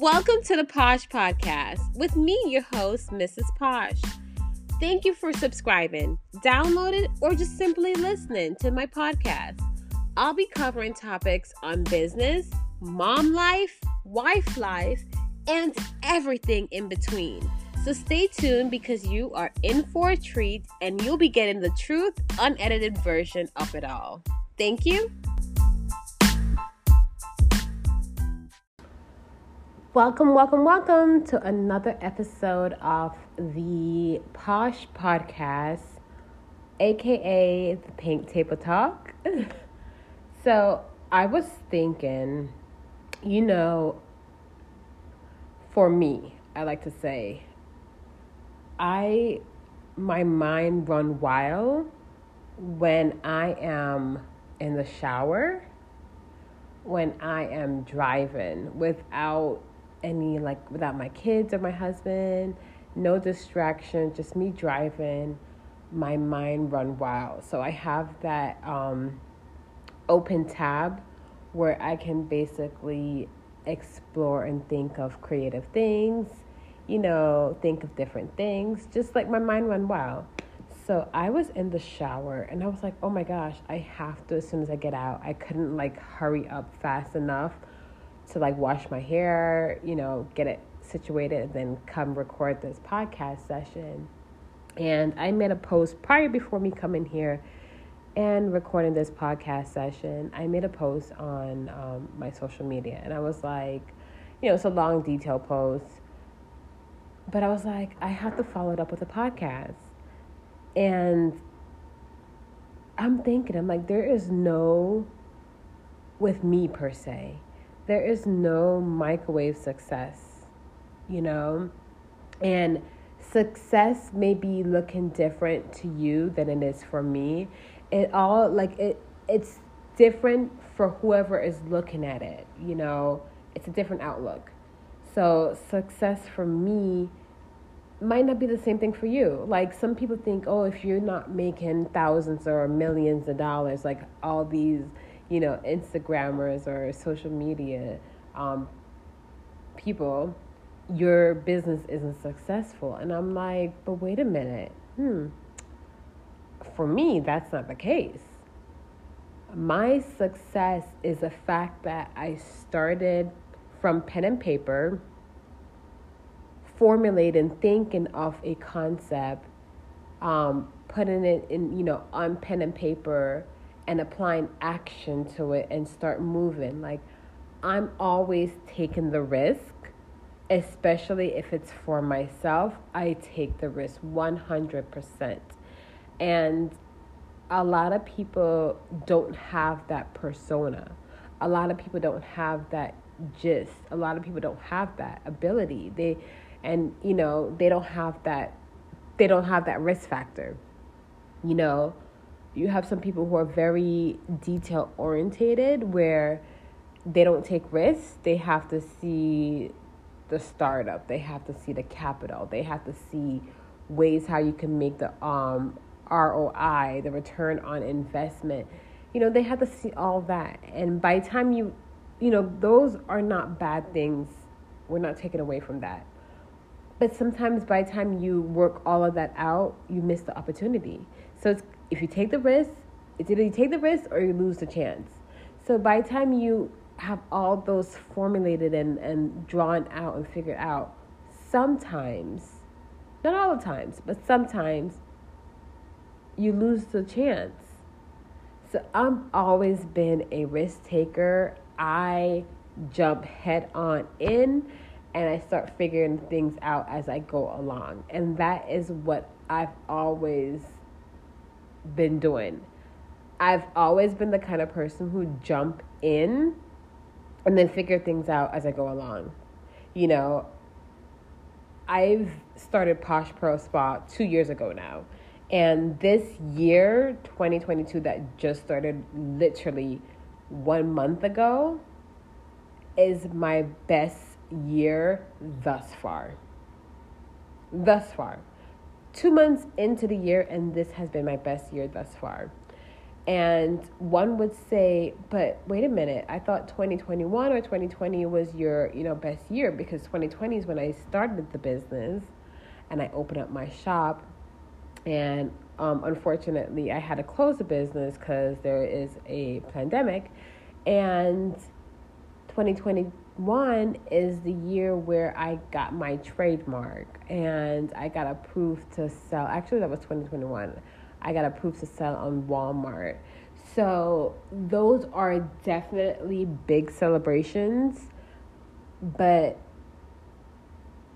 Welcome to the Posh Podcast with me, your host, Mrs. Posh. Thank you for subscribing, downloading, or just simply listening to my podcast. I'll be covering topics on business, mom life, wife life, and everything in between. So stay tuned because you are in for a treat and you'll be getting the truth, unedited version of it all. Thank you. Welcome, welcome, welcome to another episode of the Posh Podcast, aka the Pink Table Talk. so, I was thinking, you know, for me, I like to say, I my mind run wild when I am in the shower, when I am driving without any like without my kids or my husband, no distraction, just me driving, my mind run wild. So I have that um, open tab where I can basically explore and think of creative things, you know, think of different things, just like my mind run wild. So I was in the shower and I was like, oh my gosh, I have to as soon as I get out. I couldn't like hurry up fast enough to like wash my hair, you know, get it situated, and then come record this podcast session. And I made a post prior before me coming here and recording this podcast session. I made a post on um, my social media, and I was like, you know, it's a long, detailed post, but I was like, I have to follow it up with a podcast. And I'm thinking, I'm like, there is no, with me per se, there is no microwave success, you know? And success may be looking different to you than it is for me. It all like it it's different for whoever is looking at it, you know? It's a different outlook. So success for me might not be the same thing for you. Like some people think, oh, if you're not making thousands or millions of dollars, like all these you know, Instagrammers or social media um, people, your business isn't successful. And I'm like, but wait a minute. Hmm. For me, that's not the case. My success is the fact that I started from pen and paper, formulating, thinking of a concept, um, putting it in, you know, on pen and paper and applying action to it and start moving. Like, I'm always taking the risk, especially if it's for myself. I take the risk 100%. And a lot of people don't have that persona. A lot of people don't have that gist. A lot of people don't have that ability. They and you know, they don't have that they don't have that risk factor. You know, you have some people who are very detail orientated where they don't take risks. They have to see the startup. They have to see the capital. They have to see ways how you can make the um, roi the return on investment. You know they have to see all that. And by the time you you know those are not bad things. We're not taking away from that. But sometimes by the time you work all of that out you miss the opportunity. So it's if you take the risk, it's either you take the risk or you lose the chance. So by the time you have all those formulated and, and drawn out and figured out, sometimes, not all the times, but sometimes you lose the chance. So I've always been a risk taker. I jump head on in and I start figuring things out as I go along. And that is what I've always been doing. I've always been the kind of person who jump in and then figure things out as I go along. You know, I've started Posh Pearl Spa two years ago now. And this year, 2022, that just started literally one month ago, is my best year thus far. Thus far two months into the year, and this has been my best year thus far. And one would say, but wait a minute, I thought 2021 or 2020 was your, you know, best year because 2020 is when I started the business and I opened up my shop. And um, unfortunately, I had to close the business because there is a pandemic. And 2021 is the year where I got my trademark and I got approved to sell. Actually, that was 2021 I got approved to sell on Walmart. So those are definitely big celebrations, but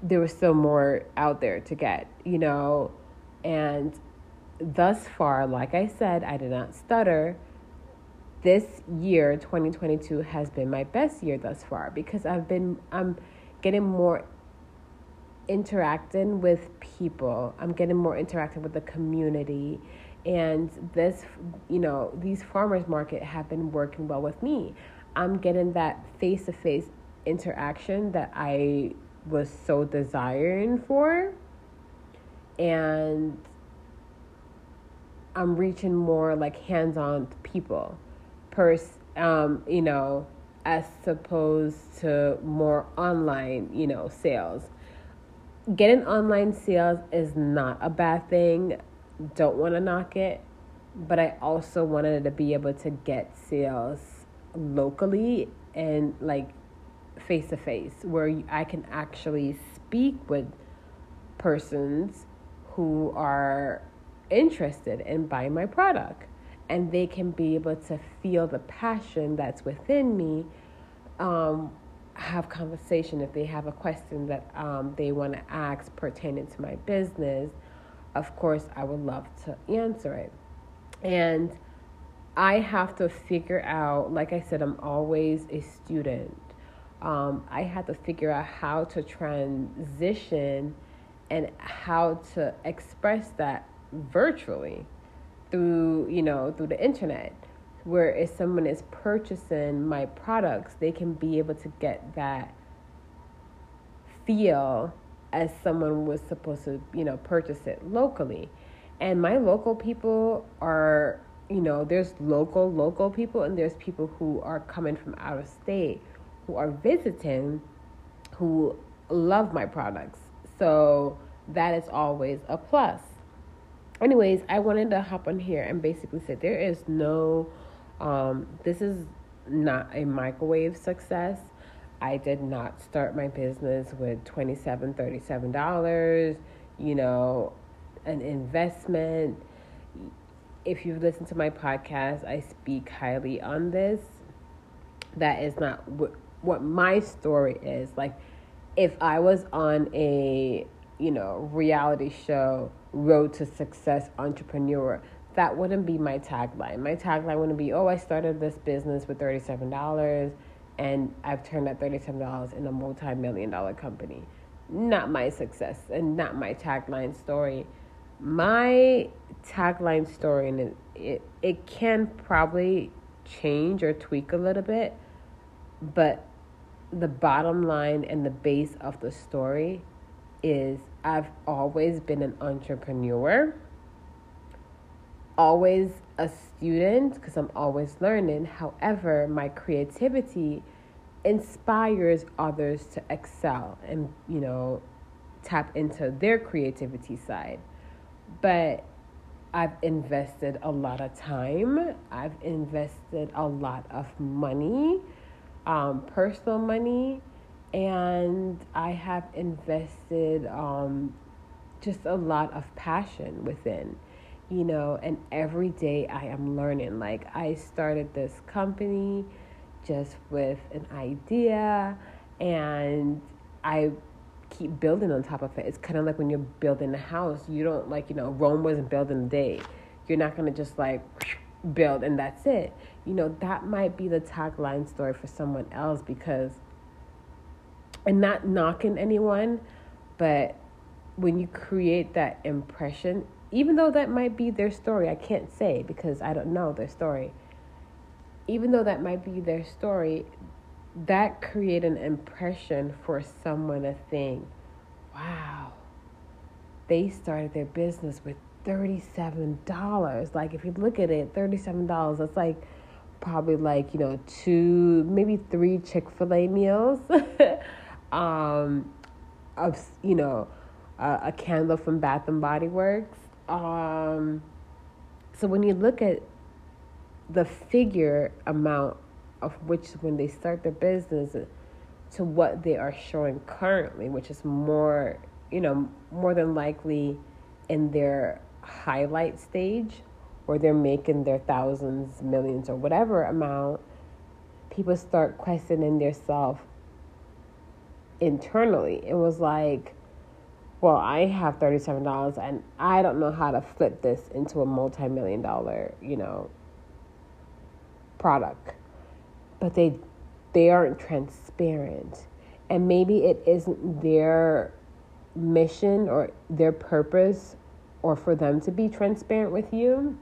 there was still more out there to get, you know. And thus far, like I said, I did not stutter. This year, 2022, has been my best year thus far because I've been, I'm getting more interacting with people. I'm getting more interactive with the community. And this, you know, these farmers market have been working well with me. I'm getting that face to face interaction that I was so desiring for. And I'm reaching more like hands on people, pers- um, you know, as opposed to more online, you know, sales getting online sales is not a bad thing. Don't want to knock it, but I also wanted to be able to get sales locally and like face to face where I can actually speak with persons who are interested in buying my product and they can be able to feel the passion that's within me um, have conversation if they have a question that um, they want to ask pertaining to my business of course i would love to answer it. And i have to figure out like i said i'm always a student. Um, i had to figure out how to transition and how to express that virtually through you know through the internet where if someone is purchasing my products, they can be able to get that feel as someone was supposed to, you know, purchase it locally. And my local people are, you know, there's local, local people, and there's people who are coming from out of state who are visiting who love my products. So that is always a plus. Anyways, I wanted to hop on here and basically say there is no um, this is not a microwave success. I did not start my business with $27, $37, you know, an investment. If you've listened to my podcast, I speak highly on this. That is not what, what my story is. Like, if I was on a, you know, reality show, Road to Success entrepreneur, that wouldn't be my tagline. My tagline wouldn't be, oh, I started this business with $37 and I've turned that $37 in a multi million dollar company. Not my success and not my tagline story. My tagline story, and it, it, it can probably change or tweak a little bit, but the bottom line and the base of the story is I've always been an entrepreneur always a student because I'm always learning. However, my creativity inspires others to excel and, you know, tap into their creativity side. But I've invested a lot of time, I've invested a lot of money, um, personal money, and I have invested um, just a lot of passion within you know, and every day I am learning. Like, I started this company just with an idea, and I keep building on top of it. It's kind of like when you're building a house, you don't like, you know, Rome wasn't built in a day. You're not going to just like build and that's it. You know, that might be the tagline story for someone else because, and not knocking anyone, but when you create that impression, even though that might be their story, I can't say because I don't know their story. Even though that might be their story, that create an impression for someone to think, wow, they started their business with $37. Like, if you look at it, $37, that's like probably like, you know, two, maybe three Chick fil A meals. um, of, you know, a, a candle from Bath and Body Works. Um, so when you look at the figure amount of which when they start their business to what they are showing currently, which is more, you know, more than likely in their highlight stage where they're making their thousands, millions, or whatever amount, people start questioning their self internally. It was like, well, I have $37 and I don't know how to flip this into a multi million dollar, you know, product. But they they aren't transparent. And maybe it isn't their mission or their purpose or for them to be transparent with you.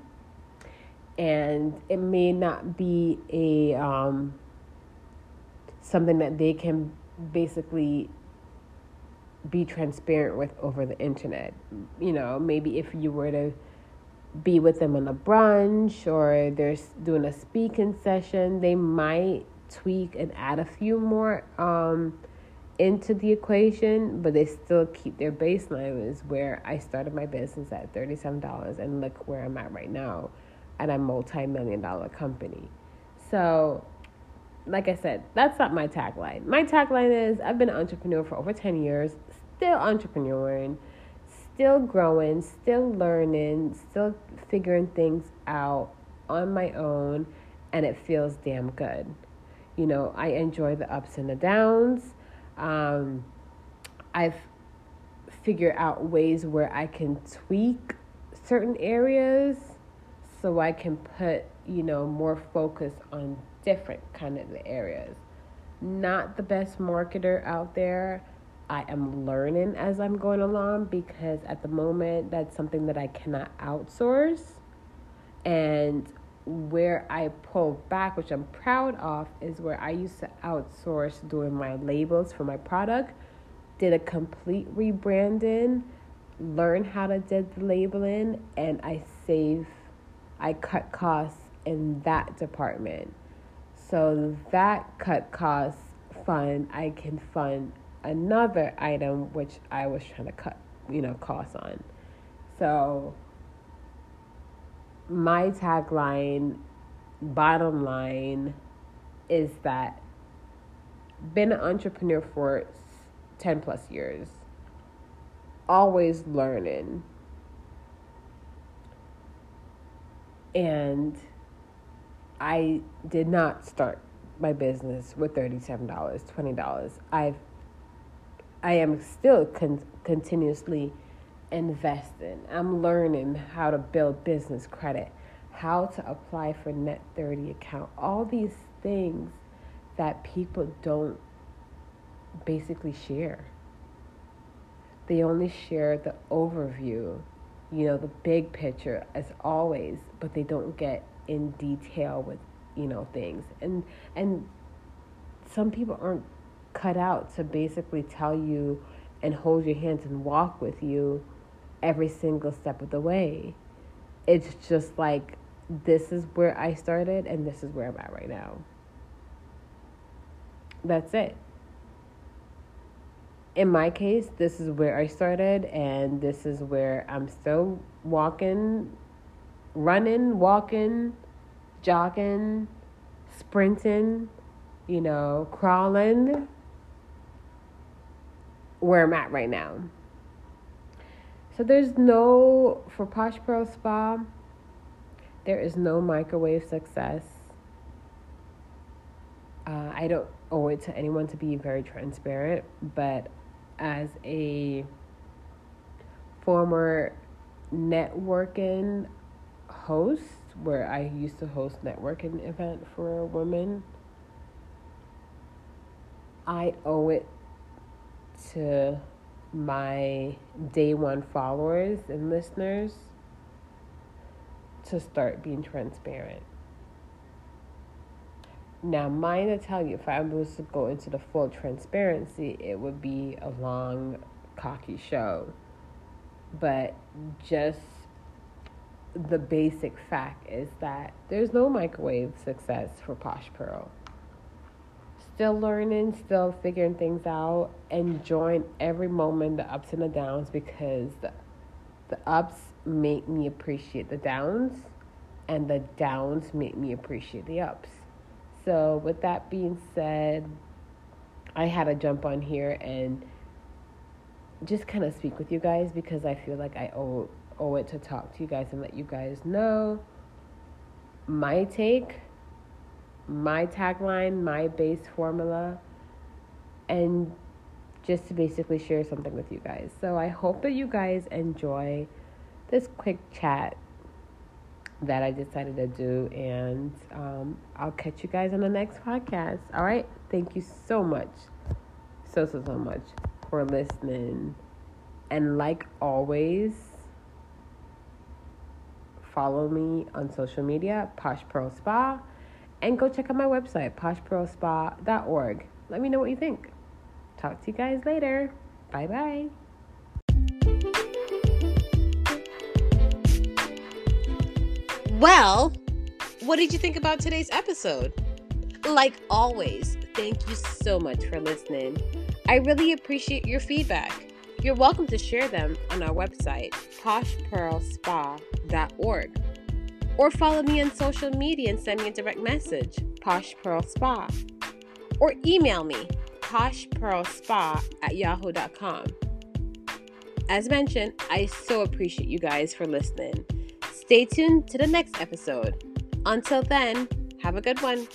And it may not be a um, something that they can basically be transparent with over the internet. You know, maybe if you were to be with them on a brunch or they're doing a speaking session, they might tweak and add a few more um, into the equation, but they still keep their baseline is where I started my business at $37 and look where I'm at right now at a multi-million dollar company. So, like I said, that's not my tagline. My tagline is I've been an entrepreneur for over 10 years, still entrepreneuring, still growing, still learning, still figuring things out on my own, and it feels damn good. You know, I enjoy the ups and the downs. Um, I've figured out ways where I can tweak certain areas so I can put, you know, more focus on different kind of areas. Not the best marketer out there. I am learning as I'm going along because at the moment that's something that I cannot outsource. And where I pulled back, which I'm proud of, is where I used to outsource doing my labels for my product, did a complete rebranding, learn how to do the labeling, and I save, I cut costs in that department. So that cut costs fund, I can fund another item which I was trying to cut, you know, costs on. So my tagline, bottom line, is that been an entrepreneur for 10 plus years, always learning. And I did not start my business with $37, $20. I've I am still con- continuously investing. I'm learning how to build business credit, how to apply for net 30 account, all these things that people don't basically share. They only share the overview, you know, the big picture as always, but they don't get in detail with, you know, things. And and some people aren't cut out to basically tell you and hold your hands and walk with you every single step of the way. It's just like this is where I started and this is where I'm at right now. That's it. In my case, this is where I started and this is where I'm still walking, running, walking, jogging, sprinting, you know, crawling where I'm at right now. So there's no, for Posh Pearl Spa, there is no microwave success. Uh, I don't owe it to anyone to be very transparent, but as a former networking host, where I used to host networking event for women, I owe it to my day one followers and listeners to start being transparent. Now, mine to tell you, if I was to go into the full transparency, it would be a long, cocky show. But just the basic fact is that there's no microwave success for Posh Pearl. Still learning, still figuring things out, enjoying every moment, the ups and the downs, because the, the ups make me appreciate the downs, and the downs make me appreciate the ups. So, with that being said, I had to jump on here and just kind of speak with you guys because I feel like I owe owe it to talk to you guys and let you guys know my take, my tagline, my base formula, and just to basically share something with you guys. So I hope that you guys enjoy this quick chat that I decided to do, and um, I'll catch you guys on the next podcast. All right. Thank you so much, so, so, so much for listening. And like always, follow me on social media, Posh Pearl Spa, and go check out my website, poshpearlspa.org. Let me know what you think. Talk to you guys later. Bye bye. Well, what did you think about today's episode? Like always, thank you so much for listening. I really appreciate your feedback. You're welcome to share them on our website, poshpearlspa.org. Or follow me on social media and send me a direct message, Posh Pearl Spa. Or email me, poshpearlspa at yahoo.com. As mentioned, I so appreciate you guys for listening. Stay tuned to the next episode. Until then, have a good one.